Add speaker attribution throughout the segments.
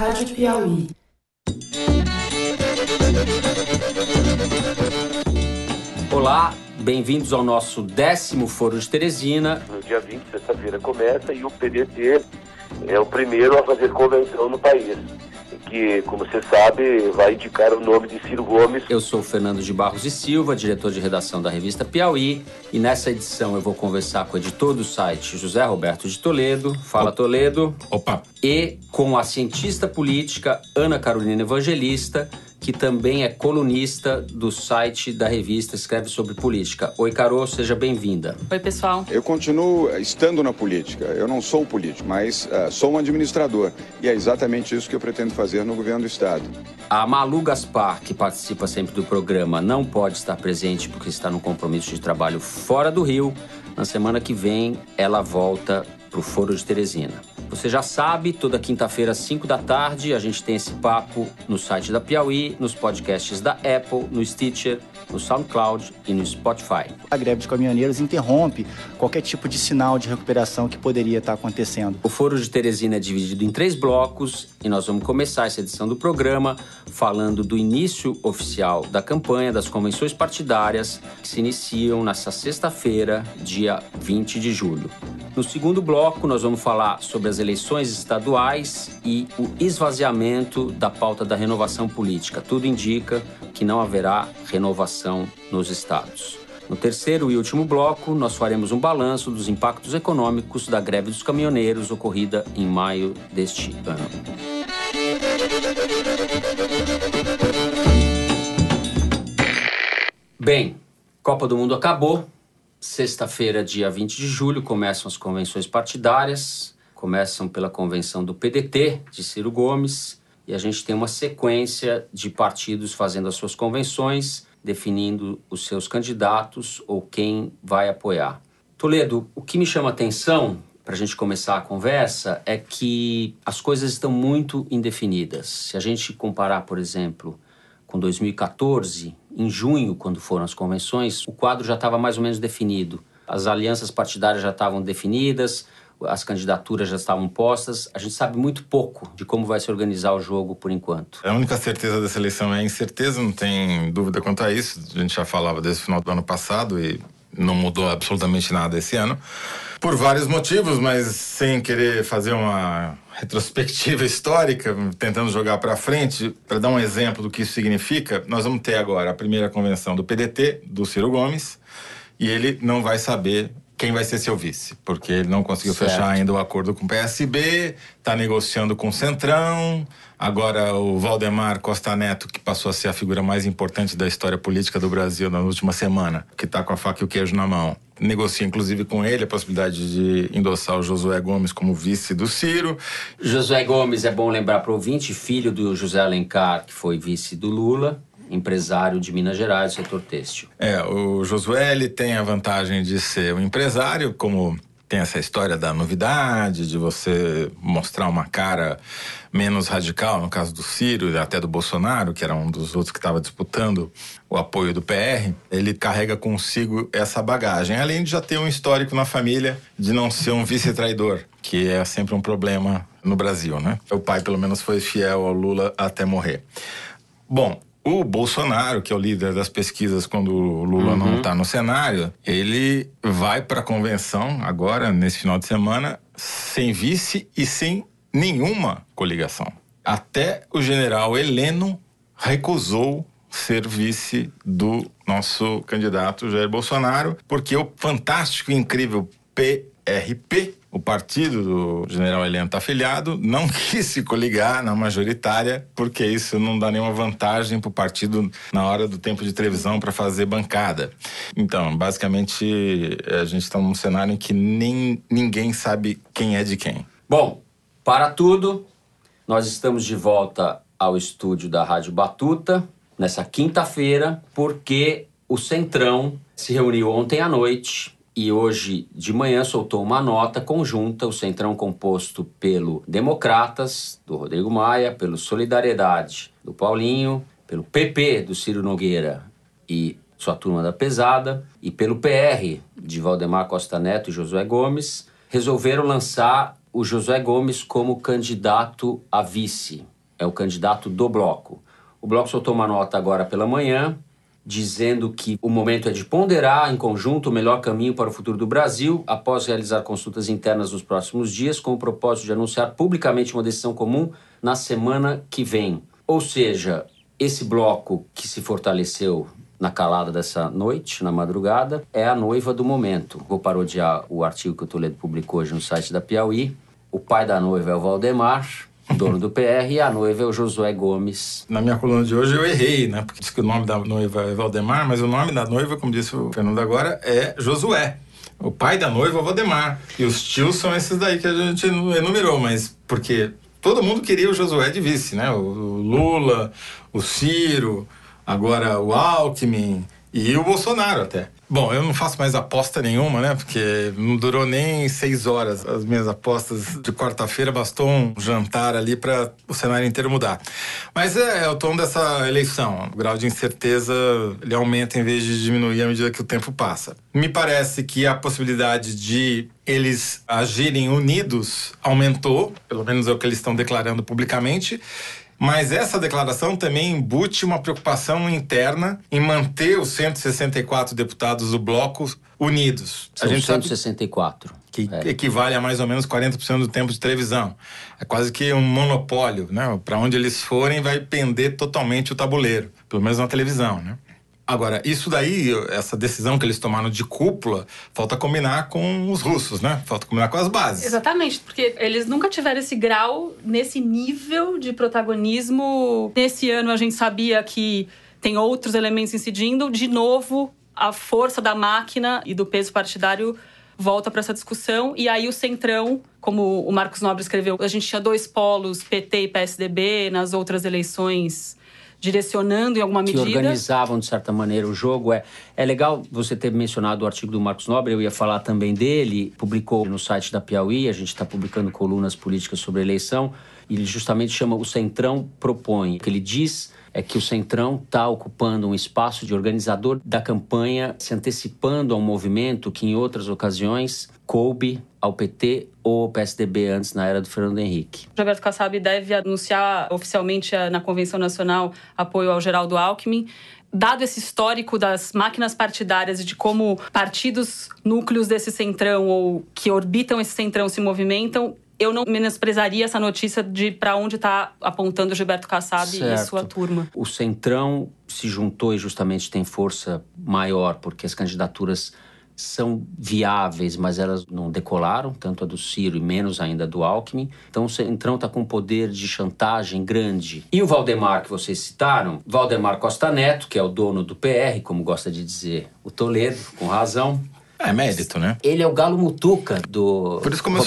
Speaker 1: Rádio Piauí.
Speaker 2: Olá, bem-vindos ao nosso décimo Foro de Teresina.
Speaker 3: No dia 20, sexta-feira, começa e o PDT é o primeiro a fazer convenção no país. Que, como você sabe, vai indicar o nome de Ciro Gomes.
Speaker 2: Eu sou Fernando de Barros e Silva, diretor de redação da revista Piauí, e nessa edição eu vou conversar com o editor do site José Roberto de Toledo. Fala, Toledo.
Speaker 4: Opa!
Speaker 2: E com a cientista política Ana Carolina Evangelista que também é colunista do site da revista Escreve sobre Política. Oi, Carol, seja bem-vinda.
Speaker 5: Oi, pessoal.
Speaker 6: Eu continuo estando na política. Eu não sou um político, mas uh, sou um administrador. E é exatamente isso que eu pretendo fazer no governo do Estado.
Speaker 2: A Malu Gaspar, que participa sempre do programa, não pode estar presente porque está num compromisso de trabalho fora do Rio. Na semana que vem, ela volta para o Foro de Teresina. Você já sabe, toda quinta-feira às 5 da tarde, a gente tem esse papo no site da Piauí, nos podcasts da Apple, no Stitcher, no SoundCloud e no Spotify.
Speaker 7: A greve de caminhoneiros interrompe qualquer tipo de sinal de recuperação que poderia estar acontecendo.
Speaker 2: O Foro de Teresina é dividido em três blocos e nós vamos começar essa edição do programa falando do início oficial da campanha das convenções partidárias que se iniciam nesta sexta-feira, dia 20 de julho. No segundo bloco, nós vamos falar sobre as eleições estaduais e o esvaziamento da pauta da renovação política. Tudo indica que não haverá renovação nos estados. No terceiro e último bloco, nós faremos um balanço dos impactos econômicos da greve dos caminhoneiros ocorrida em maio deste ano. Bem, Copa do Mundo acabou, Sexta-feira, dia 20 de julho, começam as convenções partidárias. Começam pela convenção do PDT, de Ciro Gomes, e a gente tem uma sequência de partidos fazendo as suas convenções, definindo os seus candidatos ou quem vai apoiar. Toledo, o que me chama atenção para a gente começar a conversa é que as coisas estão muito indefinidas. Se a gente comparar, por exemplo, com 2014, em junho, quando foram as convenções, o quadro já estava mais ou menos definido. As alianças partidárias já estavam definidas, as candidaturas já estavam postas. A gente sabe muito pouco de como vai se organizar o jogo por enquanto.
Speaker 4: A única certeza dessa eleição é a incerteza, não tem dúvida quanto a isso. A gente já falava desde o final do ano passado e não mudou absolutamente nada esse ano. Por vários motivos, mas sem querer fazer uma retrospectiva histórica, tentando jogar para frente, para dar um exemplo do que isso significa, nós vamos ter agora a primeira convenção do PDT, do Ciro Gomes, e ele não vai saber quem vai ser seu vice, porque ele não conseguiu certo. fechar ainda o acordo com o PSB, está negociando com o Centrão. Agora o Valdemar Costa Neto, que passou a ser a figura mais importante da história política do Brasil na última semana, que está com a faca e o queijo na mão, negocia inclusive com ele a possibilidade de endossar o Josué Gomes como vice do Ciro.
Speaker 2: Josué Gomes, é bom lembrar para o ouvinte, filho do José Alencar, que foi vice do Lula empresário de Minas Gerais, setor têxtil.
Speaker 4: É, o Josué ele tem a vantagem de ser um empresário, como tem essa história da novidade, de você mostrar uma cara menos radical, no caso do Ciro e até do Bolsonaro, que era um dos outros que estava disputando o apoio do PR, ele carrega consigo essa bagagem, além de já ter um histórico na família de não ser um vice-traidor, que é sempre um problema no Brasil, né? O pai, pelo menos, foi fiel ao Lula até morrer. Bom, o Bolsonaro, que é o líder das pesquisas quando o Lula uhum. não está no cenário, ele vai para a convenção agora, nesse final de semana, sem vice e sem nenhuma coligação. Até o general Heleno recusou ser vice do nosso candidato Jair Bolsonaro, porque o fantástico e incrível PRP o partido do general Heleno está afiliado, não quis se coligar na majoritária, porque isso não dá nenhuma vantagem para o partido na hora do tempo de televisão para fazer bancada. Então, basicamente, a gente está num cenário em que nem ninguém sabe quem é de quem.
Speaker 2: Bom, para tudo, nós estamos de volta ao estúdio da Rádio Batuta nessa quinta-feira, porque o Centrão se reuniu ontem à noite e hoje de manhã soltou uma nota conjunta, o Centrão composto pelo Democratas, do Rodrigo Maia, pelo Solidariedade, do Paulinho, pelo PP, do Ciro Nogueira e sua turma da pesada, e pelo PR, de Valdemar Costa Neto e Josué Gomes, resolveram lançar o Josué Gomes como candidato a vice. É o candidato do bloco. O bloco soltou uma nota agora pela manhã dizendo que o momento é de ponderar em conjunto o melhor caminho para o futuro do Brasil, após realizar consultas internas nos próximos dias, com o propósito de anunciar publicamente uma decisão comum na semana que vem. Ou seja, esse bloco que se fortaleceu na calada dessa noite, na madrugada, é a noiva do momento. Vou parodiar o artigo que o Toledo publicou hoje no site da Piauí. O pai da noiva é o Valdemar, dono do PR, e a noiva é o Josué Gomes.
Speaker 4: Na minha coluna de hoje eu errei, né? Porque disse que o nome da noiva é Valdemar, mas o nome da noiva, como disse o Fernando agora, é Josué. O pai da noiva é Valdemar. E os tios são esses daí que a gente enumerou, mas porque todo mundo queria o Josué de vice, né? O Lula, o Ciro, agora o Alckmin e o Bolsonaro até. Bom, eu não faço mais aposta nenhuma, né? Porque não durou nem seis horas as minhas apostas de quarta-feira, bastou um jantar ali para o cenário inteiro mudar. Mas é, é, o tom dessa eleição. O grau de incerteza ele aumenta em vez de diminuir à medida que o tempo passa. Me parece que a possibilidade de eles agirem unidos aumentou, pelo menos é o que eles estão declarando publicamente. Mas essa declaração também embute uma preocupação interna em manter os 164 deputados do bloco unidos.
Speaker 2: São a gente 164.
Speaker 4: Sabe que é. equivale a mais ou menos 40% do tempo de televisão. É quase que um monopólio, né? Para onde eles forem vai pender totalmente o tabuleiro, pelo menos na televisão, né? Agora, isso daí, essa decisão que eles tomaram de cúpula, falta combinar com os russos, né? Falta combinar com as bases.
Speaker 1: Exatamente, porque eles nunca tiveram esse grau, nesse nível de protagonismo. Nesse ano a gente sabia que tem outros elementos incidindo. De novo, a força da máquina e do peso partidário volta para essa discussão. E aí o Centrão, como o Marcos Nobre escreveu, a gente tinha dois polos, PT e PSDB, nas outras eleições direcionando em alguma medida.
Speaker 2: Que organizavam, de certa maneira, o jogo. É, é legal você ter mencionado o artigo do Marcos Nobre, eu ia falar também dele. Publicou no site da Piauí, a gente está publicando colunas políticas sobre eleição. E ele justamente chama o Centrão Propõe. Que ele diz é que o Centrão está ocupando um espaço de organizador da campanha, se antecipando a um movimento que, em outras ocasiões, coube ao PT ou ao PSDB antes na era do Fernando Henrique.
Speaker 1: Roberto Kassab deve anunciar oficialmente na Convenção Nacional apoio ao Geraldo Alckmin dado esse histórico das máquinas partidárias e de como partidos núcleos desse centrão ou que orbitam esse centrão se movimentam, eu não menosprezaria essa notícia de para onde está apontando Gilberto Kassab certo. e sua turma.
Speaker 2: O centrão se juntou e justamente tem força maior porque as candidaturas são viáveis, mas elas não decolaram, tanto a do Ciro e menos ainda a do Alckmin. Então o Centrão está com um poder de chantagem grande. E o Valdemar, que vocês citaram, Valdemar Costa Neto, que é o dono do PR, como gosta de dizer o Toledo, com razão.
Speaker 4: É mérito, né?
Speaker 2: Ele é o galo mutuca do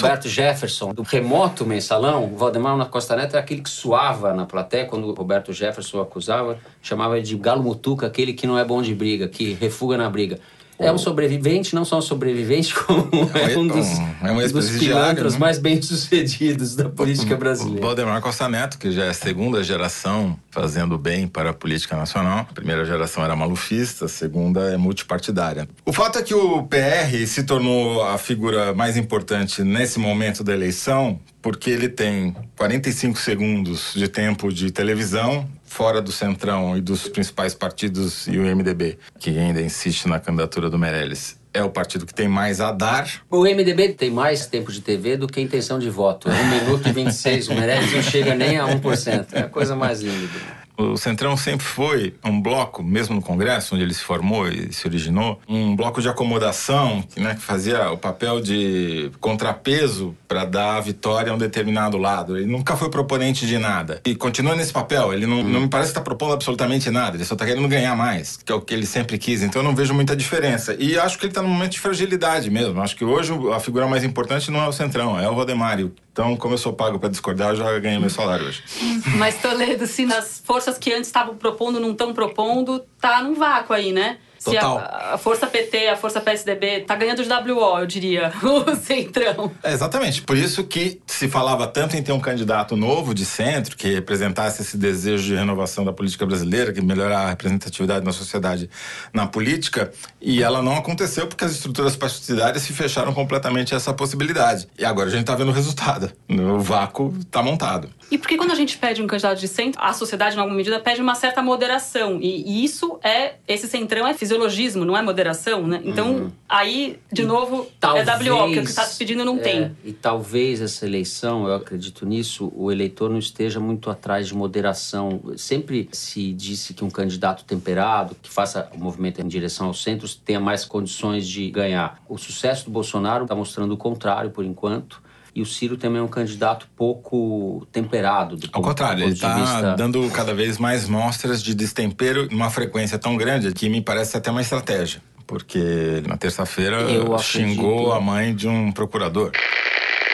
Speaker 2: Roberto Jefferson, do remoto mensalão. O Valdemar Costa Neto é aquele que suava na plateia quando o Roberto Jefferson o acusava, chamava ele de galo mutuca, aquele que não é bom de briga, que refuga na briga. É um sobrevivente, não só um sobrevivente, como é um dos, é um dos pilantras né? mais bem-sucedidos da política brasileira.
Speaker 4: O Valdemar Costa Neto, que já é a segunda geração fazendo bem para a política nacional. A primeira geração era malufista, a segunda é multipartidária. O fato é que o PR se tornou a figura mais importante nesse momento da eleição porque ele tem 45 segundos de tempo de televisão fora do Centrão e dos principais partidos e o MDB, que ainda insiste na candidatura do Meirelles é o partido que tem mais a dar.
Speaker 2: O MDB tem mais tempo de TV do que intenção de voto. É 1 minuto e 26. O Meirelles não chega nem a 1%. É a coisa mais linda.
Speaker 4: O Centrão sempre foi um bloco, mesmo no Congresso, onde ele se formou e se originou, um bloco de acomodação né, que fazia o papel de contrapeso para dar vitória a um determinado lado. Ele nunca foi proponente de nada. E continua nesse papel. Ele não, hum. não me parece estar tá propondo absolutamente nada. Ele só está querendo ganhar mais, que é o que ele sempre quis. Então eu não vejo muita diferença. E acho que ele está num momento de fragilidade mesmo. Acho que hoje a figura mais importante não é o Centrão, é o Rodemário. Então, como eu sou pago para discordar, eu já ganhei meu salário hoje.
Speaker 1: Mas, Toledo, se nas forças que antes estavam propondo não estão propondo, tá num vácuo aí, né?
Speaker 4: Total.
Speaker 1: a, a força PT, a força PSDB tá ganhando de WO, eu diria, o Centrão.
Speaker 4: É, exatamente. Por isso que se falava tanto em ter um candidato novo de centro, que representasse esse desejo de renovação da política brasileira, que melhorar a representatividade na sociedade na política, e ela não aconteceu porque as estruturas partidárias se fecharam completamente a essa possibilidade. E agora a gente está vendo o resultado. O vácuo está montado.
Speaker 1: E porque quando a gente pede um candidato de centro, a sociedade, em alguma medida, pede uma certa moderação. E, e isso é. Esse centrão é fisiologismo, não é moderação, né? Então, aí, de
Speaker 2: E
Speaker 1: novo,
Speaker 2: talvez-
Speaker 1: é WO, que o que está se pedindo não
Speaker 2: É,
Speaker 1: tem.
Speaker 2: E talvez essa eleição, eu acredito nisso, o eleitor não esteja muito atrás de moderação. Sempre se disse que um candidato temperado, que faça o movimento em direção aos centros, tenha mais condições de ganhar. O sucesso do Bolsonaro está mostrando o contrário, por enquanto. E o Ciro também é um candidato pouco temperado. Do
Speaker 4: Ao
Speaker 2: ponto-
Speaker 4: contrário, ele
Speaker 2: ponto de
Speaker 4: está
Speaker 2: vista-
Speaker 4: dando cada vez mais mostras de destempero numa frequência tão grande que me parece até uma estratégia. Porque na terça-feira xingou a mãe de um procurador.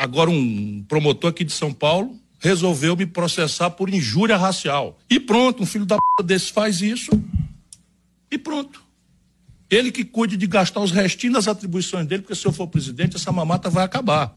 Speaker 5: Agora, um promotor aqui de São Paulo resolveu me processar por injúria racial. E pronto, um filho da p desse faz isso e pronto. Ele que cuide de gastar os restinhos das atribuições dele, porque se eu for presidente, essa mamata vai acabar.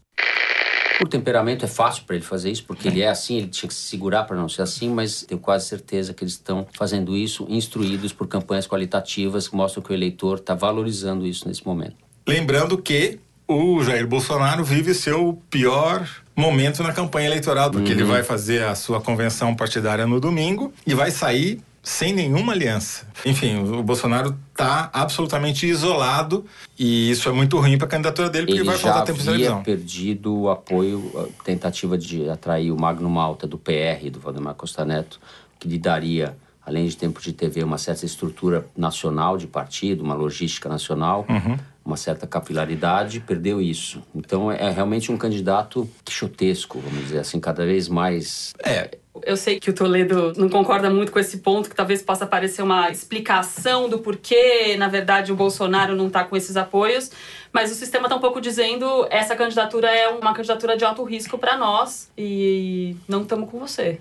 Speaker 2: Por temperamento é fácil para ele fazer isso, porque ele é assim, ele tinha que se segurar para não ser assim, mas tenho quase certeza que eles estão fazendo isso, instruídos por campanhas qualitativas que mostram que o eleitor está valorizando isso nesse momento.
Speaker 4: Lembrando que o Jair Bolsonaro vive seu pior momento na campanha eleitoral, porque ele vai fazer a sua convenção partidária no domingo e vai sair sem nenhuma aliança. Enfim, o Bolsonaro está absolutamente isolado e isso é muito ruim para a candidatura dele, porque
Speaker 2: Ele
Speaker 4: vai faltar tempo de televisão.
Speaker 2: perdido o apoio, a tentativa de atrair o Magno Malta do PR, do Valdemar Costa Neto, que lhe daria, além de tempo de TV, uma certa estrutura nacional de partido, uma logística nacional,
Speaker 4: Uhum.
Speaker 2: uma certa capilaridade, perdeu isso. Então é realmente um candidato quixotesco, vamos dizer assim, cada vez mais
Speaker 4: É,
Speaker 1: Eu sei que o Toledo não concorda muito com esse ponto, que talvez possa parecer uma explicação do porquê, na verdade, o Bolsonaro não está com esses apoios, mas o sistema está um pouco dizendo essa candidatura é uma candidatura de alto risco para nós e não estamos com você.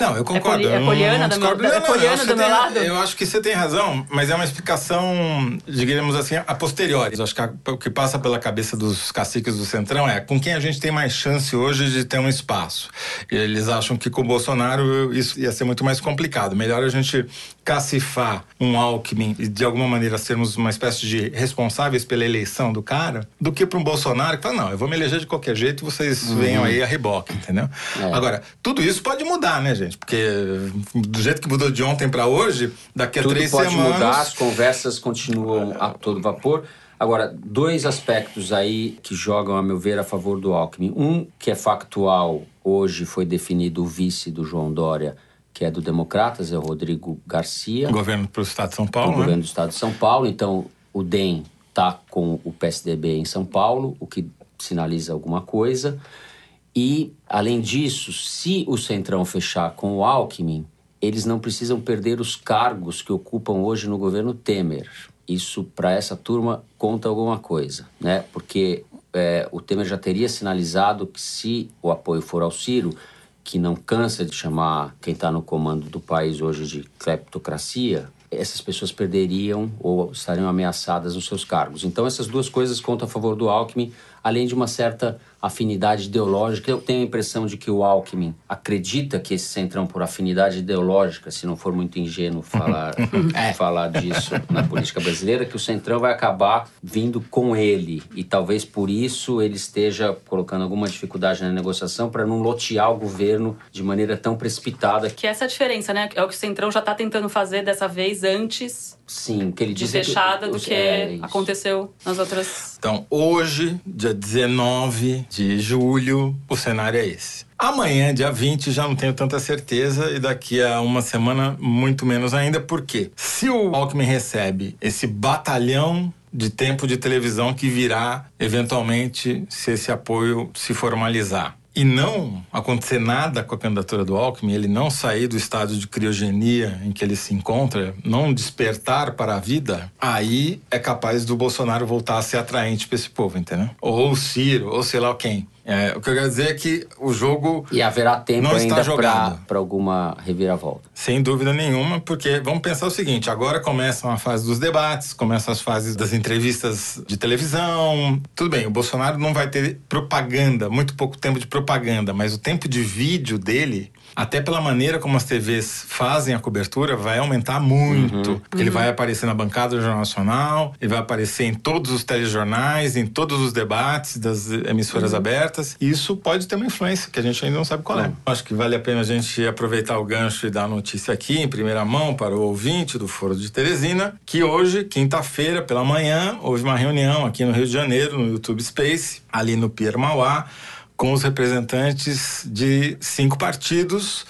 Speaker 4: Não, eu concordo.
Speaker 1: poli- é
Speaker 4: eu não-
Speaker 1: poliana
Speaker 4: não
Speaker 1: do meu- é
Speaker 4: Não, eu
Speaker 1: poliana do meu
Speaker 4: tem-
Speaker 1: lado?
Speaker 4: Eu acho que você tem razão, mas é uma explicação, digamos assim, a posteriori. Eu acho que a- o que passa pela cabeça dos caciques do Centrão é com quem a gente tem mais chance hoje de ter um espaço. E eles acham que com o Bolsonaro isso ia ser muito mais complicado. Melhor a gente cacifar um Alckmin e de alguma maneira sermos uma espécie de responsáveis pela eleição do cara, do que para um Bolsonaro que fala, não, eu vou me eleger de qualquer jeito e vocês venham aí a reboque, entendeu?
Speaker 2: É.
Speaker 4: Agora, tudo isso pode mudar, né, gente? Porque do jeito que mudou de ontem para hoje, daqui a
Speaker 2: Tudo
Speaker 4: três
Speaker 2: pode
Speaker 4: semanas.
Speaker 2: mudar, as conversas continuam a todo vapor. Agora, dois aspectos aí que jogam, a meu ver, a favor do Alckmin. Um, que é factual, hoje foi definido o vice do João Dória, que é do Democratas, é o Rodrigo Garcia,
Speaker 4: Governo para o Estado de São
Speaker 2: do
Speaker 4: Paulo, né?
Speaker 2: governo do Estado de São Paulo. Então, o DEM está com o PSDB em São Paulo, o que sinaliza alguma coisa. E, além disso, se o Centrão fechar com o Alckmin, eles não precisam perder os cargos que ocupam hoje no governo Temer. Isso, para essa turma, conta alguma coisa, né? Porque é, o Temer já teria sinalizado que se o apoio for ao Ciro, que não cansa de chamar quem está no comando do país hoje de cleptocracia, essas pessoas perderiam ou estariam ameaçadas nos seus cargos. Então, essas duas coisas contam a favor do Alckmin, além de uma certa afinidade ideológica. Eu tenho a impressão de que o Alckmin acredita que esse centrão, por afinidade ideológica, se não for muito ingênuo falar, falar disso na política brasileira, que o centrão vai acabar vindo com ele. E talvez por isso ele esteja colocando alguma dificuldade na negociação para não lotear o governo de maneira tão precipitada.
Speaker 1: Que essa é a diferença, né? É o que o Centrão já está tentando fazer dessa vez antes
Speaker 2: Sim, que ele
Speaker 1: de
Speaker 2: diz é que
Speaker 1: fechada do
Speaker 2: os-
Speaker 1: que
Speaker 2: é
Speaker 1: aconteceu nas outras.
Speaker 4: Então, hoje, dia 19 de julho, o cenário é esse. Amanhã, dia 20, já não tenho tanta certeza e daqui a uma semana, muito menos ainda. Por quê? Se o Alckmin recebe esse batalhão de tempo de televisão que virá, eventualmente, se esse apoio se formalizar, e não acontecer nada com a candidatura do Alckmin, ele não sair do estado de criogenia em que ele se encontra, não despertar para a vida, aí é capaz do Bolsonaro voltar a ser atraente para esse povo, entendeu? Ou o Ciro, ou sei lá quem. É, o que eu quero dizer é que o jogo.
Speaker 2: E haverá tempo
Speaker 4: não
Speaker 2: ainda para alguma reviravolta.
Speaker 4: Sem dúvida nenhuma, porque vamos pensar o seguinte: agora começam a fase dos debates, começam as fases das entrevistas de televisão. Tudo bem, o Bolsonaro não vai ter propaganda, muito pouco tempo de propaganda, mas o tempo de vídeo dele até pela maneira como as TVs fazem a cobertura, vai aumentar muito. Uhum. Ele uhum. vai aparecer na bancada do Jornal Nacional, ele vai aparecer em todos os telejornais, em todos os debates das emissoras uhum. abertas. E isso pode ter uma influência que a gente ainda não sabe qual é. Acho que vale a pena a gente aproveitar o gancho e dar a notícia aqui em primeira mão para o ouvinte do Foro de Teresina, que hoje, quinta-feira, pela manhã, houve uma reunião aqui no Rio de Janeiro, no YouTube Space, ali no Pier Mauá, com os representantes de cinco partidos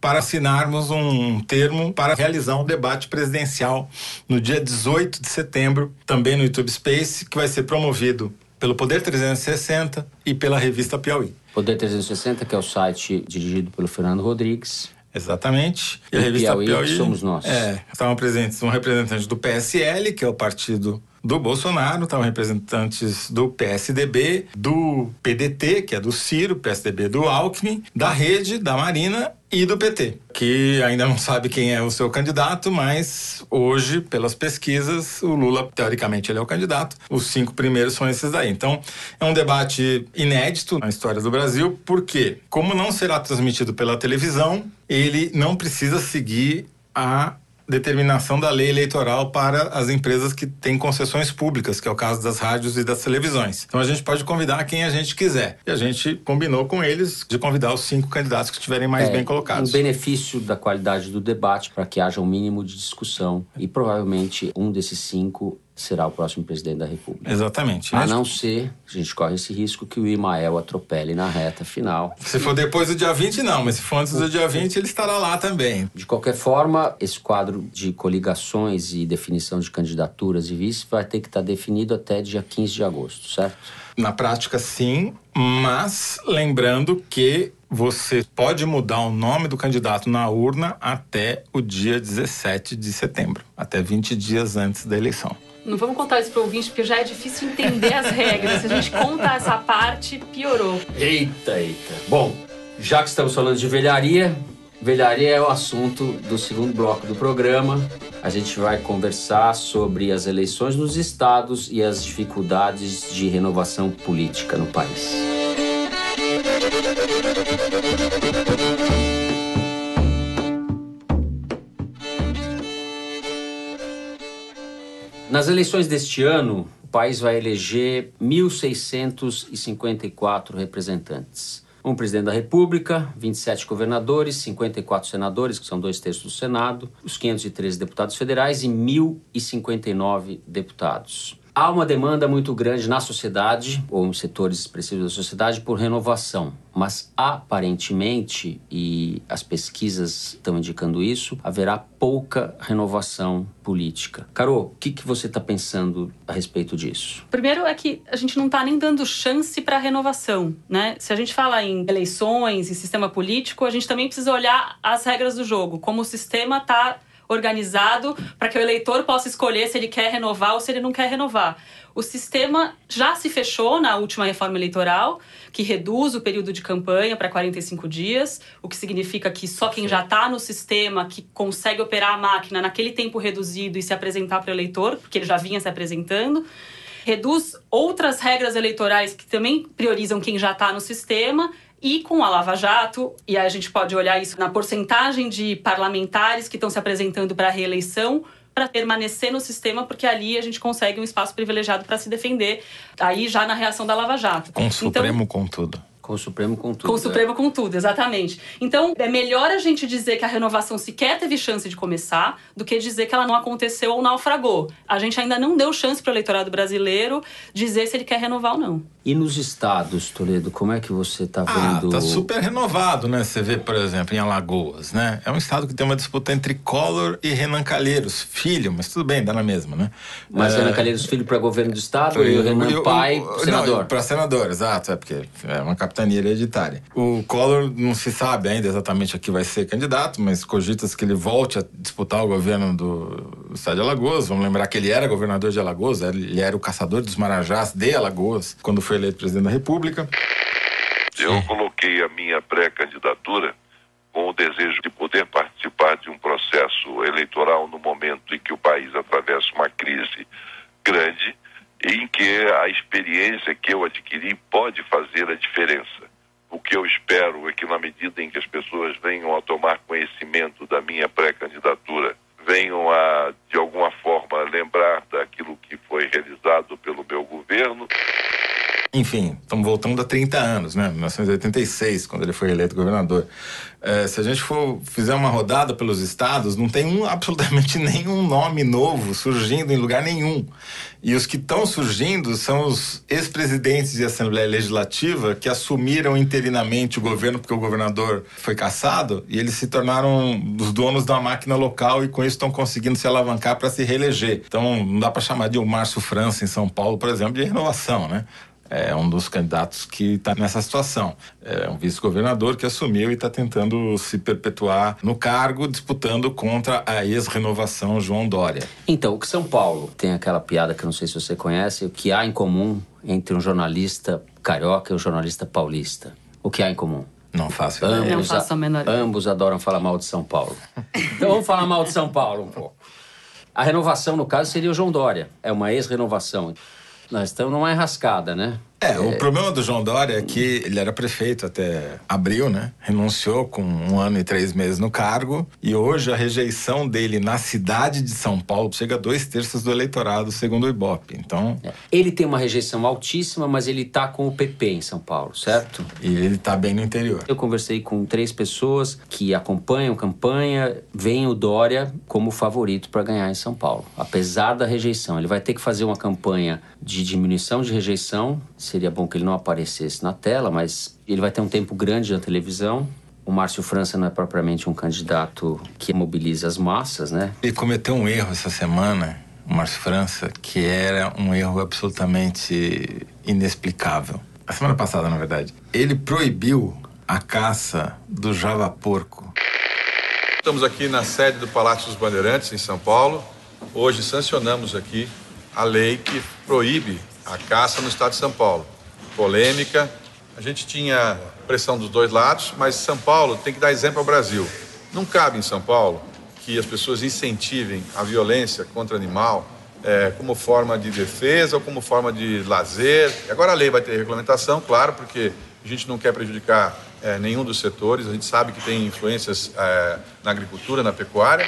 Speaker 4: para assinarmos um termo para realizar um debate presidencial no dia 18 de setembro, também no YouTube Space, que vai ser promovido pelo Poder 360 e pela revista Piauí.
Speaker 2: Poder 360, que é o site dirigido pelo Fernando Rodrigues.
Speaker 4: Exatamente.
Speaker 2: E, e a revista Piauí, Piauí somos nós.
Speaker 4: É, estavam presentes um representante do PSL, que é o partido do Bolsonaro, estavam representantes do PSDB, do PDT, que é do Ciro, PSDB do Alckmin, da Rede, da Marina e do PT, que ainda não sabe quem é o seu candidato, mas hoje, pelas pesquisas, o Lula, teoricamente, ele é o candidato. Os cinco primeiros são esses daí. Então, é um debate inédito na história do Brasil, porque, como não será transmitido pela televisão, ele não precisa seguir a determinação da lei eleitoral para as empresas que têm concessões públicas, que é o caso das rádios e das televisões. Então a gente pode convidar quem a gente quiser. E a gente combinou com eles de convidar os cinco candidatos que estiverem mais é, bem colocados.
Speaker 2: Um benefício da qualidade do debate para que haja um mínimo de discussão e provavelmente um desses cinco será o próximo presidente da República.
Speaker 4: Exatamente.
Speaker 2: A não ser, a gente corre esse risco que o Imael atropele na reta final.
Speaker 4: Se for depois do dia 20, não, mas se for antes do dia 20, ele estará lá também.
Speaker 2: De qualquer forma, esse quadro de coligações e definição de candidaturas e vice vai ter que estar definido até dia 15 de agosto, certo?
Speaker 4: Na prática, sim, mas lembrando que você pode mudar o nome do candidato na urna até o dia 17 de setembro, até 20 dias antes da eleição.
Speaker 1: Não vamos contar isso para o ouvinte, porque já é difícil entender as regras. Se a gente conta essa parte, piorou.
Speaker 2: Eita, eita. Bom, já que estamos falando de velharia, velharia é o assunto do segundo bloco do programa. A gente vai conversar sobre as eleições nos estados e as dificuldades de renovação política no país. Nas eleições deste ano, o país vai eleger 1.654 representantes. Um presidente da República, 27 governadores, 54 senadores, que são dois terços do Senado, os 513 deputados federais e 1.059 deputados. Há uma demanda muito grande na sociedade, ou em setores expressivos da sociedade, por renovação. Mas aparentemente, e as pesquisas estão indicando isso, haverá pouca renovação política. Carol, o que, que você está pensando a respeito disso?
Speaker 1: Primeiro é que a gente não está nem dando chance para renovação, né? Se a gente fala em eleições e sistema político, a gente também precisa olhar as regras do jogo, como o sistema está organizado para que o eleitor possa escolher se ele quer renovar ou se ele não quer renovar. O sistema já se fechou na última reforma eleitoral, que reduz o período de campanha para 45 dias, o que significa que só quem já está no sistema, que consegue operar a máquina naquele tempo reduzido e se apresentar para o eleitor, porque ele já vinha se apresentando reduz outras regras eleitorais que também priorizam quem já está no sistema e com a Lava Jato, e aí a gente pode olhar isso na porcentagem de parlamentares que estão se apresentando para a reeleição, para permanecer no sistema, porque ali a gente consegue um espaço privilegiado para se defender, aí já na reação da Lava Jato.
Speaker 4: Com o Supremo, então, com tudo.
Speaker 2: Com o Supremo com tudo.
Speaker 1: Com o Supremo é. com tudo, exatamente. Então, é melhor a gente dizer que a renovação sequer teve chance de começar do que dizer que ela não aconteceu ou naufragou. A gente ainda não deu chance para o eleitorado brasileiro dizer se ele quer renovar ou não.
Speaker 2: E nos estados, Toledo, como é que você está
Speaker 4: ah,
Speaker 2: vendo?
Speaker 4: Ah, tá super renovado, né? Você vê, por exemplo, em Alagoas, né? É um estado que tem uma disputa entre Collor e Renan Calheiros, filho, mas tudo bem, dá na mesma, né?
Speaker 2: Mas é... Renan Calheiros, filho para governo do estado Foi, e o Renan eu, Pai, eu, senador?
Speaker 4: Para senador, exato, é porque é uma capitania hereditária. O Collor não se sabe ainda exatamente a que vai ser candidato, mas cogita-se que ele volte a disputar o governo do estado de Alagoas. Vamos lembrar que ele era governador de Alagoas, ele era o caçador dos marajás de Alagoas, quando foi eleito presidente da República.
Speaker 8: Eu coloquei a minha pré-candidatura com o desejo de poder participar de um processo eleitoral no momento em que o país atravessa uma crise grande em que a experiência que eu adquiri pode fazer a diferença. O que eu espero é que, na medida em que as pessoas venham a tomar conhecimento da minha pré-candidatura, venham a, de alguma forma, lembrar daquilo que foi realizado pelo meu governo.
Speaker 4: Enfim, estamos voltando a 30 anos, né? 1986, quando ele foi eleito governador. É, se a gente for fizer uma rodada pelos estados, não tem um, absolutamente nenhum nome novo surgindo em lugar nenhum. E os que estão surgindo são os ex-presidentes de Assembleia Legislativa que assumiram interinamente o governo porque o governador foi cassado e eles se tornaram os donos da máquina local e com isso estão conseguindo se alavancar para se reeleger. Então não dá para chamar de o Márcio França em São Paulo, por exemplo, de renovação, né? É um dos candidatos que está nessa situação. É um vice-governador que assumiu e está tentando se perpetuar no cargo, disputando contra a ex-renovação João Dória.
Speaker 2: Então, o que São Paulo tem aquela piada que eu não sei se você conhece, o que há em comum entre um jornalista carioca e um jornalista paulista? O que há em comum?
Speaker 4: Não faço
Speaker 1: ideia.
Speaker 2: Ambos,
Speaker 1: Não faço a menor ideia.
Speaker 2: ambos adoram falar mal de São Paulo. Então vamos falar mal de São Paulo um pouco. A renovação, no caso, seria o João Dória. É uma ex-renovação. Nós estamos numa enrascada, né?
Speaker 4: É, o problema do João Dória é que ele era prefeito até abril, né? Renunciou com um ano e três meses no cargo e hoje a rejeição dele na cidade de São Paulo chega a dois terços do eleitorado, segundo o Ibope. Então,
Speaker 2: Ele tem uma rejeição altíssima, mas ele tá com o PP em São Paulo, certo?
Speaker 4: e ele tá bem no interior.
Speaker 2: Eu conversei com três pessoas que acompanham campanha, veem o Dória como favorito para ganhar em São Paulo, apesar da rejeição. Ele vai ter que fazer uma campanha de diminuição de rejeição. Seria bom que ele não aparecesse na tela, mas ele vai ter um tempo grande na televisão. O Márcio França não é propriamente um candidato que mobiliza as massas, né?
Speaker 4: Ele cometeu um erro essa semana, o Márcio França, que era um erro absolutamente inexplicável. A semana passada, na verdade. Ele proibiu a caça do javaporco.
Speaker 9: Estamos aqui na sede do Palácio dos Bandeirantes, em São Paulo. Hoje sancionamos aqui a lei que proíbe a caça no estado de São Paulo. Polêmica. A gente tinha pressão dos dois lados, mas São Paulo tem que dar exemplo ao Brasil. Não cabe em São Paulo que as pessoas incentivem a violência contra animal eh, como forma de defesa ou como forma de lazer. Agora a lei vai ter regulamentação, claro, porque a gente não quer prejudicar eh, nenhum dos setores. A gente sabe que tem influências eh, na agricultura, na pecuária.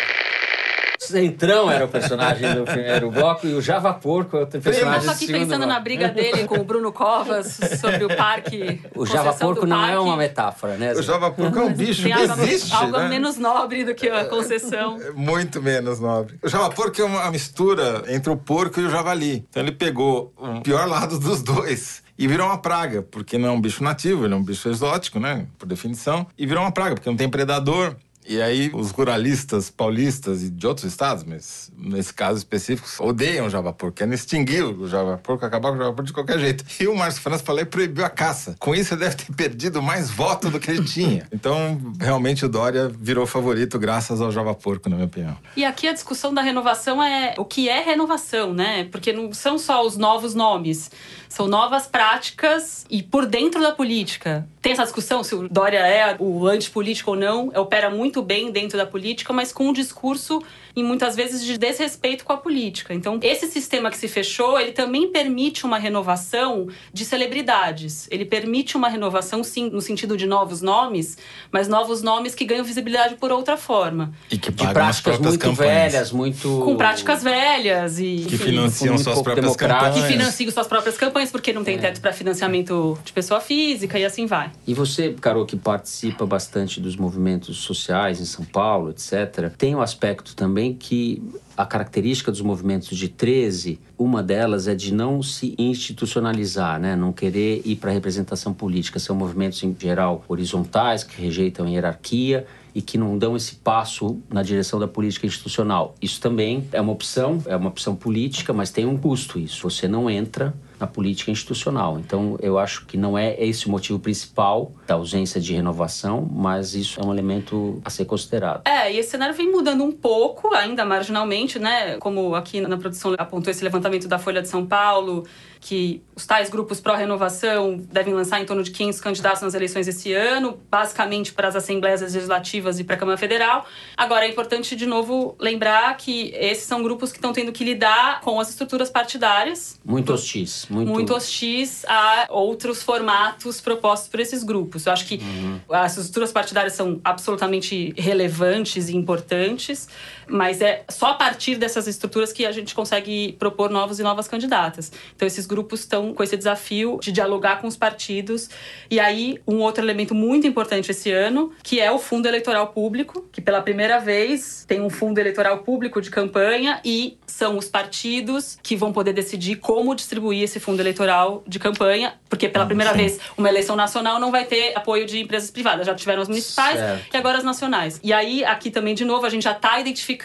Speaker 2: Centrão era o personagem do primeiro bloco e o Java Porco é o
Speaker 1: Eu
Speaker 2: personagem
Speaker 1: tô
Speaker 2: do
Speaker 1: aqui
Speaker 2: segundo
Speaker 1: pensando
Speaker 2: bloco.
Speaker 1: na briga dele com o Bruno Covas sobre o parque.
Speaker 2: O Java Porco não é uma metáfora, né?
Speaker 4: O javaporco é um bicho
Speaker 1: Tem
Speaker 4: que
Speaker 1: algo,
Speaker 4: existe,
Speaker 1: algo
Speaker 4: né?
Speaker 1: menos nobre do que a concessão.
Speaker 4: É Muito menos nobre. O javaporco é uma mistura entre o porco e o javali. Então ele pegou o pior lado dos dois. E virou uma praga, porque não é um bicho nativo, ele é um bicho exótico, né? Por definição. E virou uma praga, porque não tem predador. E aí os ruralistas paulistas e de outros estados, mas nesse caso específico, odeiam o javaporco, querem extinguir o javaporco, acabar com o javaporco de qualquer jeito. E o Márcio França falou e proibiu a caça. Com isso ele deve ter perdido mais voto do que ele tinha. Então, realmente o Dória virou favorito graças ao javaporco, na minha opinião.
Speaker 1: E aqui a discussão da renovação é o que é renovação, né? Porque não são só os novos nomes, são novas práticas e por dentro da política. Tem essa discussão se o Dória é o antipolítico ou não, opera muito bem dentro da política, mas com um discurso e muitas vezes de desrespeito com a política. Então, esse sistema que se fechou, ele também permite uma renovação de celebridades. Ele permite uma renovação, sim, no sentido de novos nomes, mas novos nomes que ganham visibilidade por outra forma.
Speaker 4: E que
Speaker 2: De práticas muito
Speaker 4: campanhas.
Speaker 2: velhas, muito.
Speaker 1: Com práticas velhas e
Speaker 4: Que
Speaker 1: enfim,
Speaker 4: financiam
Speaker 2: muito
Speaker 4: suas
Speaker 2: pouco
Speaker 4: próprias
Speaker 2: democrático.
Speaker 1: que
Speaker 4: campanhas.
Speaker 1: financiam suas próprias campanhas porque não tem teto para financiamento de pessoa física e assim vai.
Speaker 2: E você, Carol, que participa bastante dos movimentos sociais em São Paulo, etc., tem um aspecto também que a característica dos movimentos de 13, uma delas é de não se institucionalizar, né? não querer ir para a representação política. São movimentos, em geral, horizontais, que rejeitam a hierarquia e que não dão esse passo na direção da política institucional. Isso também é uma opção, é uma opção política, mas tem um custo isso. Você não entra na política institucional. Então, eu acho que não é esse o motivo principal da ausência de renovação, mas isso é um elemento a ser considerado.
Speaker 1: É, e esse cenário vem mudando um pouco, ainda marginalmente, né? Como aqui na produção apontou esse levantamento da Folha de São Paulo, que os tais grupos pró-renovação devem lançar em torno de 500 candidatos nas eleições esse ano, basicamente para as assembleias legislativas e para a Câmara Federal. Agora, é importante, de novo, lembrar que esses são grupos que estão tendo que lidar com as estruturas partidárias.
Speaker 2: Muito hostis. Muito,
Speaker 1: muito hostis a outros formatos propostos por esses grupos. Eu acho que uhum. as estruturas partidárias são absolutamente relevantes e importantes, mas é só a partir dessas estruturas que a gente consegue propor novos e novas candidatas. Então, esses grupos estão com esse desafio de dialogar com os partidos. E aí, um outro elemento muito importante esse ano, que é o fundo eleitoral público, que pela primeira vez tem um fundo eleitoral público de campanha e são os partidos que vão poder decidir como distribuir esse fundo eleitoral de campanha, porque pela primeira Sim. vez uma eleição nacional não vai ter apoio de empresas privadas, já tiveram as municipais certo. e agora as nacionais. E aí, aqui também, de novo, a gente já está identificando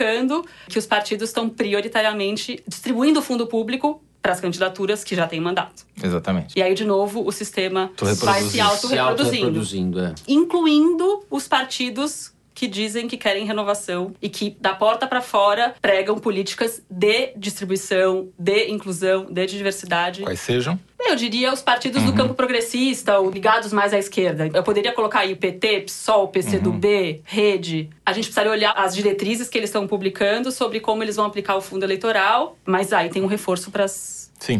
Speaker 1: que os partidos estão prioritariamente distribuindo o fundo público para as candidaturas que já têm mandato.
Speaker 4: Exatamente.
Speaker 1: E aí, de novo, o sistema vai se auto-reproduzindo.
Speaker 2: é.
Speaker 1: Incluindo os partidos que dizem que querem renovação e que da porta para fora pregam políticas de distribuição, de inclusão, de diversidade.
Speaker 4: Quais sejam?
Speaker 1: Eu diria os partidos uhum. do campo progressista, ou ligados mais à esquerda. Eu poderia colocar aí o PT, PSOL, PCdoB, uhum. Rede. A gente precisaria olhar as diretrizes que eles estão publicando sobre como eles vão aplicar o fundo eleitoral, mas aí tem um reforço para as
Speaker 4: Sim.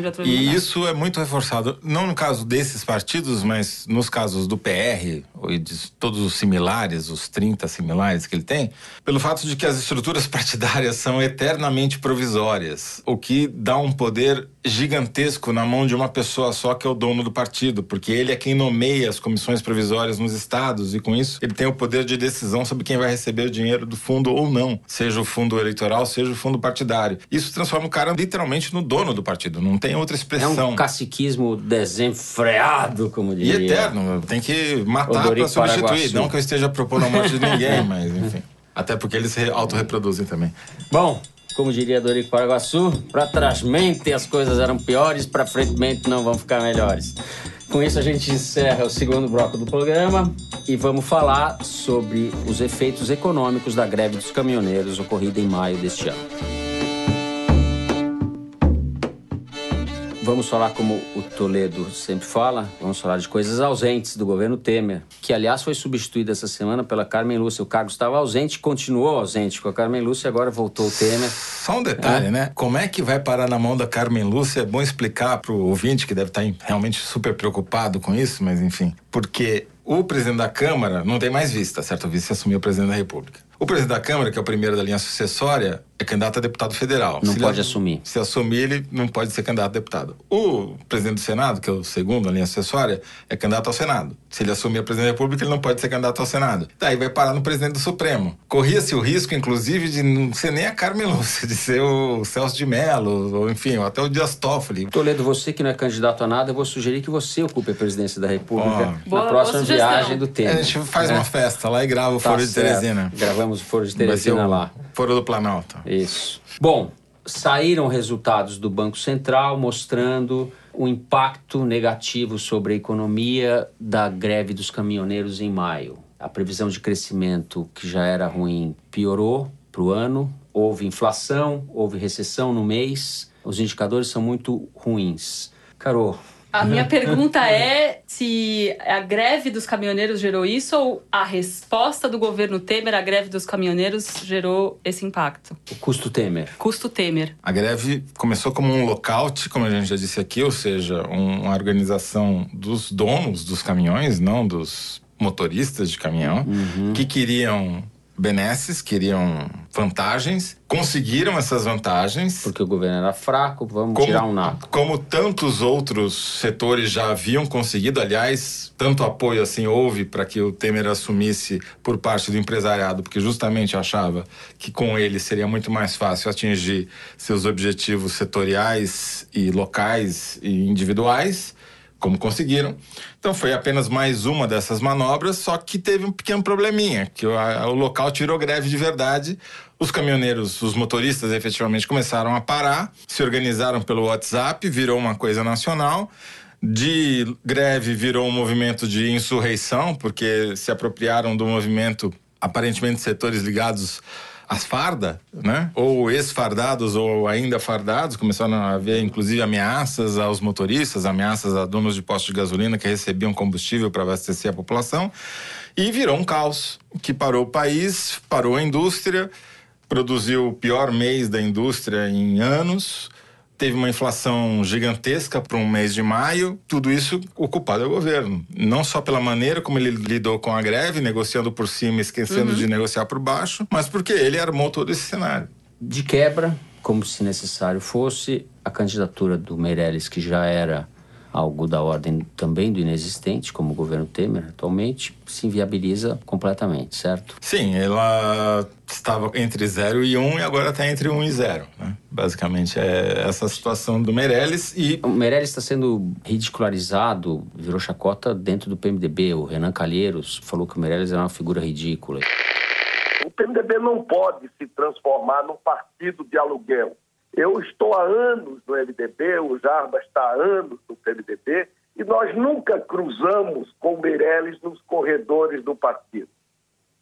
Speaker 1: de
Speaker 4: E isso é muito reforçado, não no caso desses partidos, mas nos casos do PR, e de todos os similares, os 30 similares que ele tem, pelo fato de que as estruturas partidárias são eternamente provisórias, o que dá um poder gigantesco na mão de uma pessoa só que é o dono do partido, porque ele é quem nomeia as comissões provisórias nos estados e com isso ele tem o poder de decisão sobre quem vai receber o dinheiro do fundo ou não, seja o fundo eleitoral, seja o fundo partidário. Isso transforma o cara literalmente no dono do partido, não tem outra expressão.
Speaker 2: É um caciquismo desenfreado, como diria.
Speaker 4: E eterno, tem que matar para substituir, Paraguaçu. não que eu esteja propondo a morte de ninguém, mas enfim. Até porque eles se autorreproduzem também.
Speaker 2: Bom, como diria Dorico Paraguaçu, para trásmente as coisas eram piores, para frente não vão ficar melhores. Com isso a gente encerra o segundo bloco do programa e vamos falar sobre os efeitos econômicos da greve dos caminhoneiros ocorrida em maio deste ano. Vamos falar como o Toledo sempre fala, vamos falar de coisas ausentes do governo Temer, que aliás foi substituído essa semana pela Carmen Lúcia. O cargo estava ausente, continuou ausente com a Carmen Lúcia, agora voltou o Temer.
Speaker 4: Só um detalhe, é. né? Como é que vai parar na mão da Carmen Lúcia? É bom explicar para o ouvinte que deve estar realmente super preocupado com isso, mas enfim, porque o presidente da Câmara não tem mais vista, certo? O vice assumiu o presidente da República. O presidente da Câmara, que é o primeiro da linha sucessória, é candidato a deputado federal.
Speaker 2: Não
Speaker 4: se
Speaker 2: pode ele, assumir.
Speaker 4: Se assumir, ele não pode ser candidato a deputado. O presidente do Senado, que é o segundo da linha sucessória, é candidato ao Senado. Se ele assumir a presidência da República, ele não pode ser candidato ao Senado. Daí vai parar no presidente do Supremo. Corria-se o risco, inclusive, de não ser nem a Carmen Lúcia, de ser o Celso de Mello, ou enfim, ou até o Dias Toffoli.
Speaker 2: Toledo, você que não é candidato a nada, eu vou sugerir que você ocupe a presidência da República oh. na próxima boa viagem do tempo.
Speaker 4: A gente faz é. uma festa lá e grava o tá Foro de Teresina.
Speaker 2: Gravamos o Foro de Teresina lá.
Speaker 4: Foro do Planalto.
Speaker 2: Isso. Bom, saíram resultados do Banco Central mostrando o impacto negativo sobre a economia da greve dos caminhoneiros em maio. A previsão de crescimento, que já era ruim, piorou para o ano. Houve inflação, houve recessão no mês. Os indicadores são muito ruins. Carol,
Speaker 1: a minha pergunta é se a greve dos caminhoneiros gerou isso ou a resposta do governo Temer à greve dos caminhoneiros gerou esse impacto?
Speaker 2: O custo Temer.
Speaker 1: Custo Temer.
Speaker 4: A greve começou como um lockout, como a gente já disse aqui, ou seja, uma organização dos donos dos caminhões, não dos motoristas de caminhão, uhum. que queriam benesses, queriam vantagens, conseguiram essas vantagens.
Speaker 2: Porque o governo era fraco, vamos como, tirar um naco.
Speaker 4: Como tantos outros setores já haviam conseguido, aliás, tanto apoio assim houve para que o Temer assumisse por parte do empresariado, porque justamente achava que com ele seria muito mais fácil atingir seus objetivos setoriais e locais e individuais como conseguiram. Então foi apenas mais uma dessas manobras, só que teve um pequeno probleminha, que o, a, o local tirou greve de verdade. Os caminhoneiros, os motoristas efetivamente começaram a parar, se organizaram pelo WhatsApp, virou uma coisa nacional. De greve virou um movimento de insurreição, porque se apropriaram do movimento, aparentemente setores ligados as fardas, né? Ou ex-fardados ou ainda fardados, começaram a haver inclusive ameaças aos motoristas, ameaças a donos de postos de gasolina que recebiam combustível para abastecer a população. E virou um caos que parou o país, parou a indústria, produziu o pior mês da indústria em anos teve uma inflação gigantesca para um mês de maio, tudo isso o culpado é o governo. Não só pela maneira como ele lidou com a greve, negociando por cima, esquecendo uhum. de negociar por baixo, mas porque ele armou todo esse cenário.
Speaker 2: De quebra, como se necessário fosse, a candidatura do Meirelles, que já era algo da ordem também do inexistente, como o governo Temer atualmente, se inviabiliza completamente, certo?
Speaker 4: Sim, ela estava entre 0 e 1 um, e agora está entre 1 um e 0. Né? Basicamente é essa situação do Meirelles e...
Speaker 2: O Meirelles está sendo ridicularizado, virou chacota dentro do PMDB. O Renan Calheiros falou que o Meirelles era uma figura ridícula.
Speaker 3: O PMDB não pode se transformar num partido de aluguel eu estou há anos no MDB, o Jarba está há anos no PMDB, e nós nunca cruzamos com Meirelles nos corredores do partido.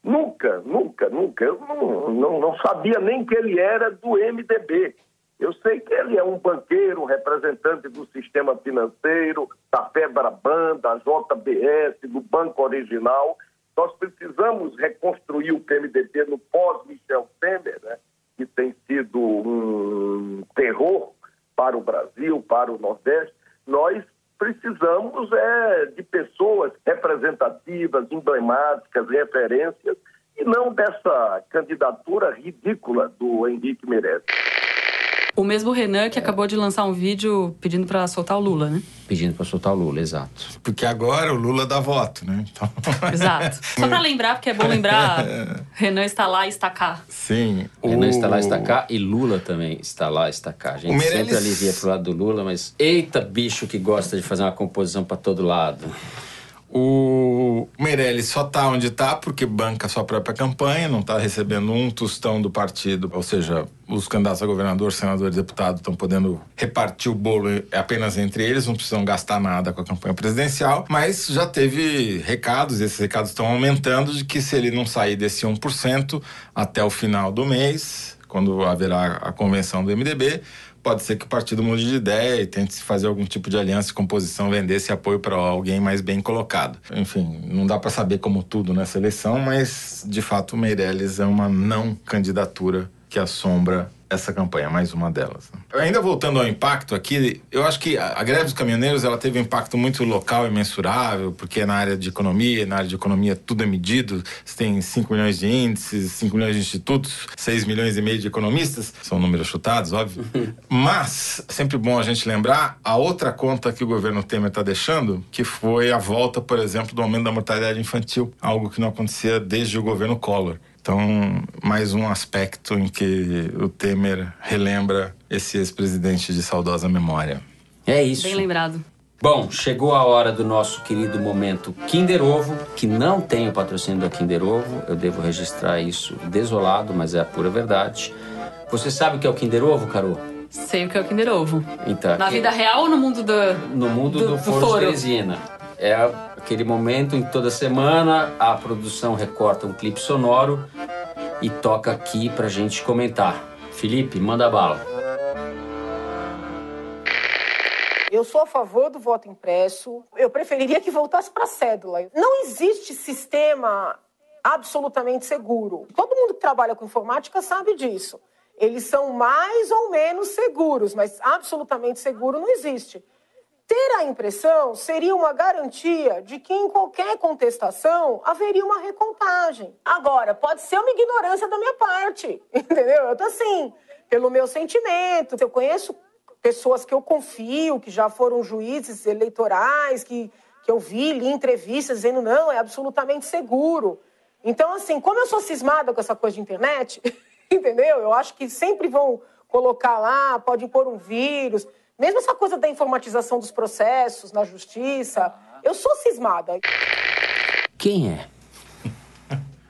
Speaker 3: Nunca, nunca, nunca. Eu não, não, não, sabia nem que ele era do MDB. Eu sei que ele é um banqueiro, representante do sistema financeiro, da Febraban, da JBS, do Banco Original. Nós precisamos reconstruir o PMDB no pós-Michel Temer, né? Que tem sido um terror para o Brasil, para o Nordeste, nós precisamos é, de pessoas representativas, emblemáticas, referências, e não dessa candidatura ridícula do Henrique Meirelles.
Speaker 1: O mesmo Renan que acabou de lançar um vídeo pedindo para soltar o Lula, né?
Speaker 2: Pedindo para soltar o Lula, exato.
Speaker 4: Porque agora o Lula dá voto, né?
Speaker 1: Então... Exato. Só para lembrar, porque é bom lembrar, Renan está lá e está cá.
Speaker 4: Sim.
Speaker 2: Renan o... está lá e está cá e Lula também está lá e está cá. A gente Meirelles... sempre alivia pro lado do Lula, mas eita bicho que gosta de fazer uma composição para todo lado.
Speaker 4: O Meirelles só está onde está porque banca sua própria campanha, não está recebendo um tostão do partido, ou seja, os candidatos a governador, senador e deputado estão podendo repartir o bolo apenas entre eles, não precisam gastar nada com a campanha presidencial, mas já teve recados, esses recados estão aumentando, de que se ele não sair desse 1% até o final do mês, quando haverá a convenção do MDB, pode ser que o partido mude de ideia e tente fazer algum tipo de aliança composição, vender esse apoio para alguém mais bem colocado. Enfim, não dá para saber como tudo nessa eleição, mas de fato Meirelles é uma não candidatura que assombra essa campanha, mais uma delas. Ainda voltando ao impacto aqui, eu acho que a greve dos caminhoneiros ela teve um impacto muito local e mensurável, porque na área de economia, na área de economia tudo é medido, você tem 5 milhões de índices, 5 milhões de institutos, 6 milhões e meio de economistas, são números chutados, óbvio. Mas, sempre bom a gente lembrar a outra conta que o governo Temer está deixando, que foi a volta, por exemplo, do aumento da mortalidade infantil, algo que não acontecia desde o governo Collor. Então, mais um aspecto em que o Temer relembra esse ex-presidente de saudosa memória.
Speaker 2: É isso.
Speaker 1: Bem lembrado.
Speaker 2: Bom, chegou a hora do nosso querido momento Kinder Ovo, que não tem o patrocínio da Kinder Ovo. Eu devo registrar isso desolado, mas é a pura verdade. Você sabe o que é o Kinder Ovo, Carol?
Speaker 1: Sei o que é o Kinder Ovo.
Speaker 2: Então,
Speaker 1: Na vida real ou no mundo do.
Speaker 2: No mundo do, do, do forno de Teresina. É aquele momento em toda semana a produção recorta um clipe sonoro e toca aqui pra gente comentar. Felipe, manda bala.
Speaker 10: Eu sou a favor do voto impresso. Eu preferiria que voltasse para a cédula. Não existe sistema absolutamente seguro. Todo mundo que trabalha com informática sabe disso. Eles são mais ou menos seguros, mas absolutamente seguro não existe. Ter a impressão seria uma garantia de que em qualquer contestação haveria uma recontagem. Agora, pode ser uma ignorância da minha parte, entendeu? Eu tô assim, pelo meu sentimento. Eu conheço pessoas que eu confio, que já foram juízes eleitorais, que, que eu vi, li entrevistas dizendo não, é absolutamente seguro. Então, assim, como eu sou cismada com essa coisa de internet, entendeu? Eu acho que sempre vão colocar lá, pode impor um vírus. Mesmo essa coisa da informatização dos processos na justiça, eu sou cismada.
Speaker 2: Quem é?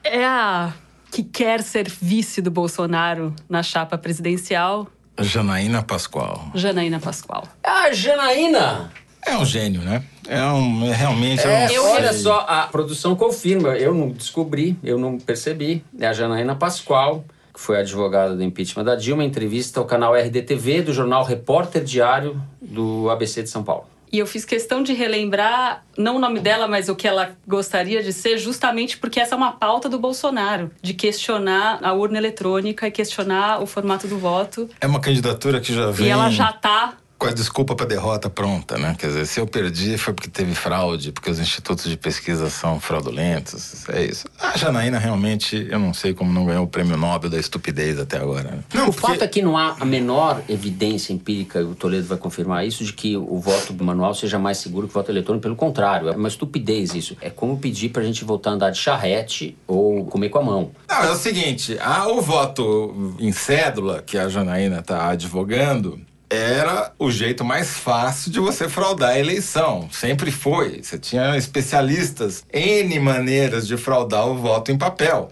Speaker 1: É a que quer ser vice do Bolsonaro na chapa presidencial.
Speaker 4: Janaína Pascoal.
Speaker 1: Janaína Pascoal.
Speaker 2: Ah, Janaína!
Speaker 4: É um gênio, né? É um. É realmente.
Speaker 2: É, eu, olha só, a produção confirma. Eu não descobri, eu não percebi. É a Janaína Pascoal que foi advogada do impeachment da Dilma, entrevista ao canal RDTV do jornal Repórter Diário do ABC de São Paulo.
Speaker 1: E eu fiz questão de relembrar, não o nome dela, mas o que ela gostaria de ser, justamente porque essa é uma pauta do Bolsonaro, de questionar a urna eletrônica e questionar o formato do voto.
Speaker 4: É uma candidatura que já vem.
Speaker 1: E ela já está
Speaker 4: com a desculpa para derrota pronta, né? Quer dizer, se eu perdi foi porque teve fraude, porque os institutos de pesquisa são fraudulentos, é isso. A Janaína realmente, eu não sei como não ganhou o prêmio Nobel da estupidez até agora. Né?
Speaker 2: Não, o porque... fato é que não há a menor evidência empírica, o Toledo vai confirmar isso, de que o voto manual seja mais seguro que o voto eletrônico. Pelo contrário, é uma estupidez isso. É como pedir pra gente voltar a andar de charrete ou comer com a mão.
Speaker 4: Não, é o seguinte, há o voto em cédula que a Janaína tá advogando, era o jeito mais fácil de você fraudar a eleição. Sempre foi. Você tinha especialistas, N maneiras de fraudar o voto em papel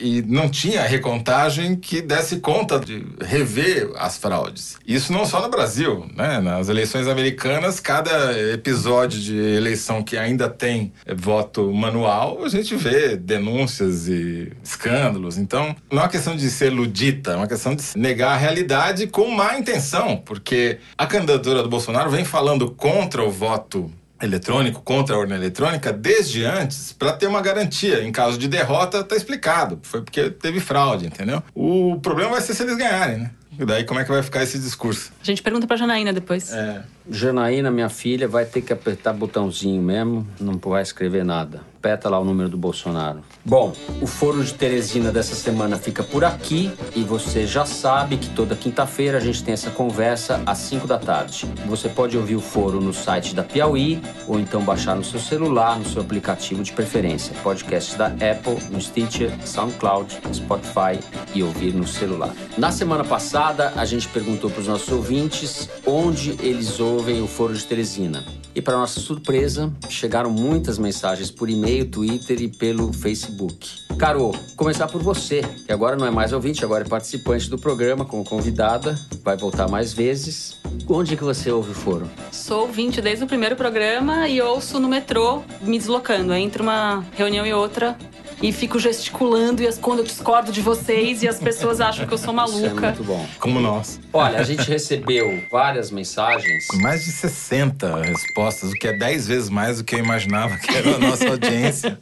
Speaker 4: e não tinha recontagem que desse conta de rever as fraudes. Isso não só no Brasil, né? Nas eleições americanas, cada episódio de eleição que ainda tem voto manual, a gente vê denúncias e escândalos. Então, não é uma questão de ser ludita, é uma questão de negar a realidade com má intenção, porque a candidatura do Bolsonaro vem falando contra o voto eletrônico contra a urna eletrônica desde antes para ter uma garantia. Em caso de derrota, tá explicado. Foi porque teve fraude, entendeu? O problema vai ser se eles ganharem, né? E daí como é que vai ficar esse discurso?
Speaker 1: A gente pergunta pra Janaína depois.
Speaker 2: É. Janaína, minha filha, vai ter que apertar botãozinho mesmo, não vai escrever nada. Aperta lá o número do Bolsonaro. Bom, o Foro de Teresina dessa semana fica por aqui e você já sabe que toda quinta-feira a gente tem essa conversa às 5 da tarde. Você pode ouvir o foro no site da Piauí ou então baixar no seu celular, no seu aplicativo de preferência. Podcasts da Apple, no Stitcher, SoundCloud, Spotify e ouvir no celular. Na semana passada, a gente perguntou para os nossos ouvintes onde eles ouvem o Foro de Teresina. E para nossa surpresa, chegaram muitas mensagens por e-mail, Twitter e pelo Facebook. Carol, começar por você, que agora não é mais ouvinte, agora é participante do programa como convidada, vai voltar mais vezes. Onde é que você ouve o Foro?
Speaker 1: Sou ouvinte desde o primeiro programa e ouço no metrô, me deslocando. Entre uma reunião e outra, e fico gesticulando e quando eu discordo de vocês e as pessoas acham que eu sou maluca. Isso
Speaker 2: é muito bom.
Speaker 4: Como nós.
Speaker 2: Olha, a gente recebeu várias mensagens.
Speaker 4: Mais de 60 respostas, o que é 10 vezes mais do que eu imaginava que era a nossa audiência.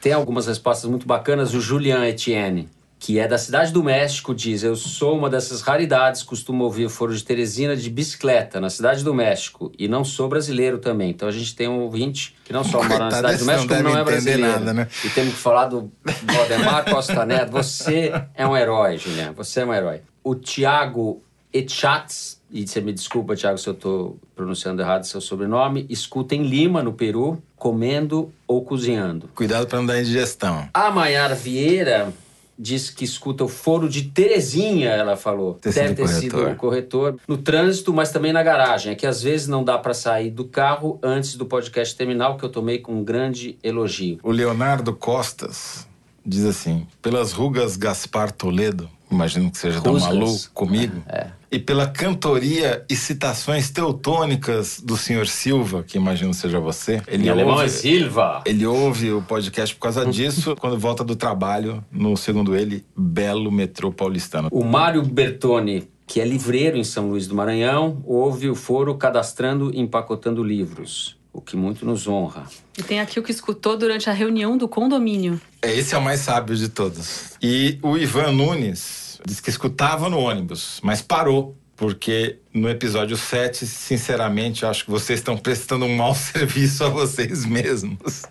Speaker 2: Tem algumas respostas muito bacanas. O Julian Etienne que é da Cidade do México, diz: Eu sou uma dessas raridades, costumo ouvir o Foro de Teresina de bicicleta na Cidade do México. E não sou brasileiro também. Então a gente tem um ouvinte que não só mora na Cidade do México, como não é brasileiro. Nada, né? E temos que falar do Valdemar Costa Neto. Você é um herói, Juliano. Você é um herói. O Tiago Echatz, e você me desculpa, Tiago, se eu estou pronunciando errado seu sobrenome, escuta em Lima, no Peru, comendo ou cozinhando.
Speaker 4: Cuidado para não dar indigestão.
Speaker 2: A Maiara Vieira diz que escuta o foro de Terezinha, ela falou.
Speaker 4: Ter
Speaker 2: Deve ter
Speaker 4: corretor.
Speaker 2: sido o corretor. No trânsito, mas também na garagem. É que às vezes não dá para sair do carro antes do podcast terminar, que eu tomei com um grande elogio.
Speaker 4: O Leonardo Costas diz assim: pelas rugas Gaspar Toledo, imagino que seja do Malu comigo.
Speaker 2: É.
Speaker 4: E pela cantoria e citações teutônicas do senhor Silva, que imagino seja você.
Speaker 2: Ele em alemão é Silva.
Speaker 4: Ele ouve o podcast por causa disso, quando volta do trabalho, no, segundo ele, belo metrô paulistano.
Speaker 2: O Mário Bertoni que é livreiro em São Luís do Maranhão, ouve o foro cadastrando e empacotando livros o que muito nos honra.
Speaker 1: E tem aqui o que escutou durante a reunião do condomínio.
Speaker 4: É, esse é o mais sábio de todos. E o Ivan Nunes diz que escutava no ônibus, mas parou porque no episódio 7, sinceramente, acho que vocês estão prestando um mau serviço a vocês mesmos.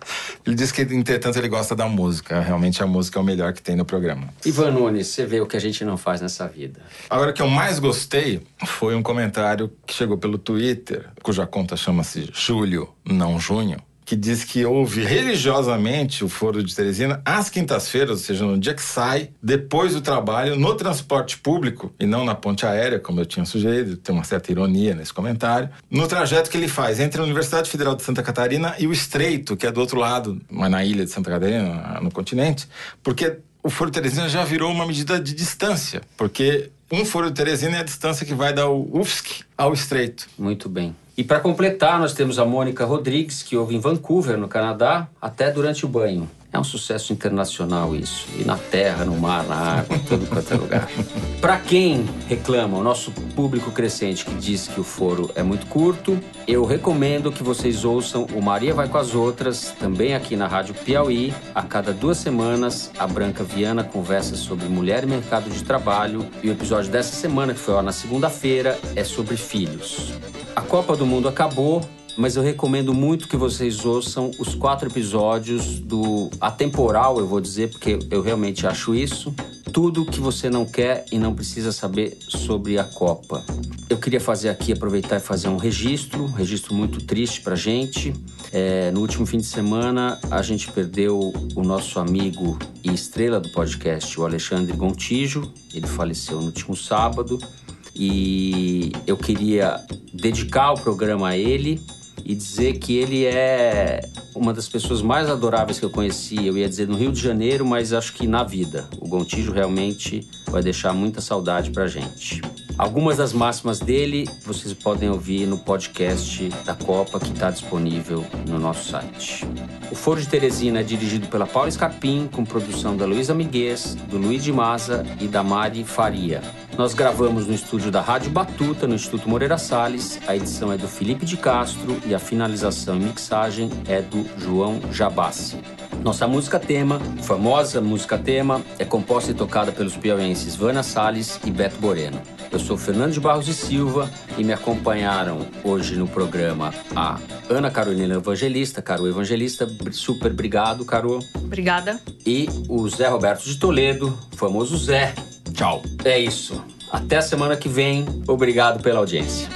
Speaker 4: Ele diz que, entretanto, ele gosta da música. Realmente a música é o melhor que tem no programa.
Speaker 2: Ivan Nunes, você vê o que a gente não faz nessa vida.
Speaker 4: Agora, o que eu mais gostei foi um comentário que chegou pelo Twitter, cuja conta chama-se Júlio, não Junho que diz que ouve religiosamente o Foro de Teresina às quintas-feiras, ou seja, no dia que sai, depois do trabalho, no transporte público e não na ponte aérea, como eu tinha sugerido, tem uma certa ironia nesse comentário, no trajeto que ele faz entre a Universidade Federal de Santa Catarina e o Estreito, que é do outro lado, mas na ilha de Santa Catarina, no continente, porque o Foro de Teresina já virou uma medida de distância, porque um Foro de Teresina é a distância que vai da UFSC ao Estreito.
Speaker 2: Muito bem. E para completar, nós temos a Mônica Rodrigues, que ouve em Vancouver, no Canadá, até durante o banho. É um sucesso internacional isso. E na terra, no mar, na água, em todo quanto é lugar. Para quem reclama, o nosso público crescente que diz que o foro é muito curto, eu recomendo que vocês ouçam o Maria Vai com as Outras, também aqui na Rádio Piauí. A cada duas semanas, a Branca Viana conversa sobre mulher e mercado de trabalho. E o episódio dessa semana, que foi lá na segunda-feira, é sobre filhos. A Copa do Mundo acabou, mas eu recomendo muito que vocês ouçam os quatro episódios do Atemporal, eu vou dizer, porque eu realmente acho isso. Tudo que você não quer e não precisa saber sobre a Copa. Eu queria fazer aqui, aproveitar e fazer um registro, um registro muito triste pra gente. É, no último fim de semana, a gente perdeu o nosso amigo e estrela do podcast, o Alexandre Gontijo. Ele faleceu no último sábado. E eu queria dedicar o programa a ele e dizer que ele é uma das pessoas mais adoráveis que eu conheci. Eu ia dizer no Rio de Janeiro, mas acho que na vida. O Gontijo realmente vai deixar muita saudade pra gente. Algumas das máximas dele vocês podem ouvir no podcast da Copa que está disponível no nosso site. O Foro de Teresina é dirigido pela Paula Scarpim, com produção da Luísa Miguez, do Luiz de Maza e da Mari Faria. Nós gravamos no estúdio da Rádio Batuta, no Instituto Moreira Salles. A edição é do Felipe de Castro e a finalização e mixagem é do João Jabassi. Nossa música tema, famosa música tema, é composta e tocada pelos piauienses Vana Salles e Beto Boreno. Eu sou Fernando de Barros e Silva e me acompanharam hoje no programa a Ana Carolina Evangelista, Caro Evangelista, super obrigado, Caro.
Speaker 1: Obrigada.
Speaker 2: E o Zé Roberto de Toledo, famoso Zé.
Speaker 4: Tchau.
Speaker 2: É isso. Até a semana que vem. Obrigado pela audiência.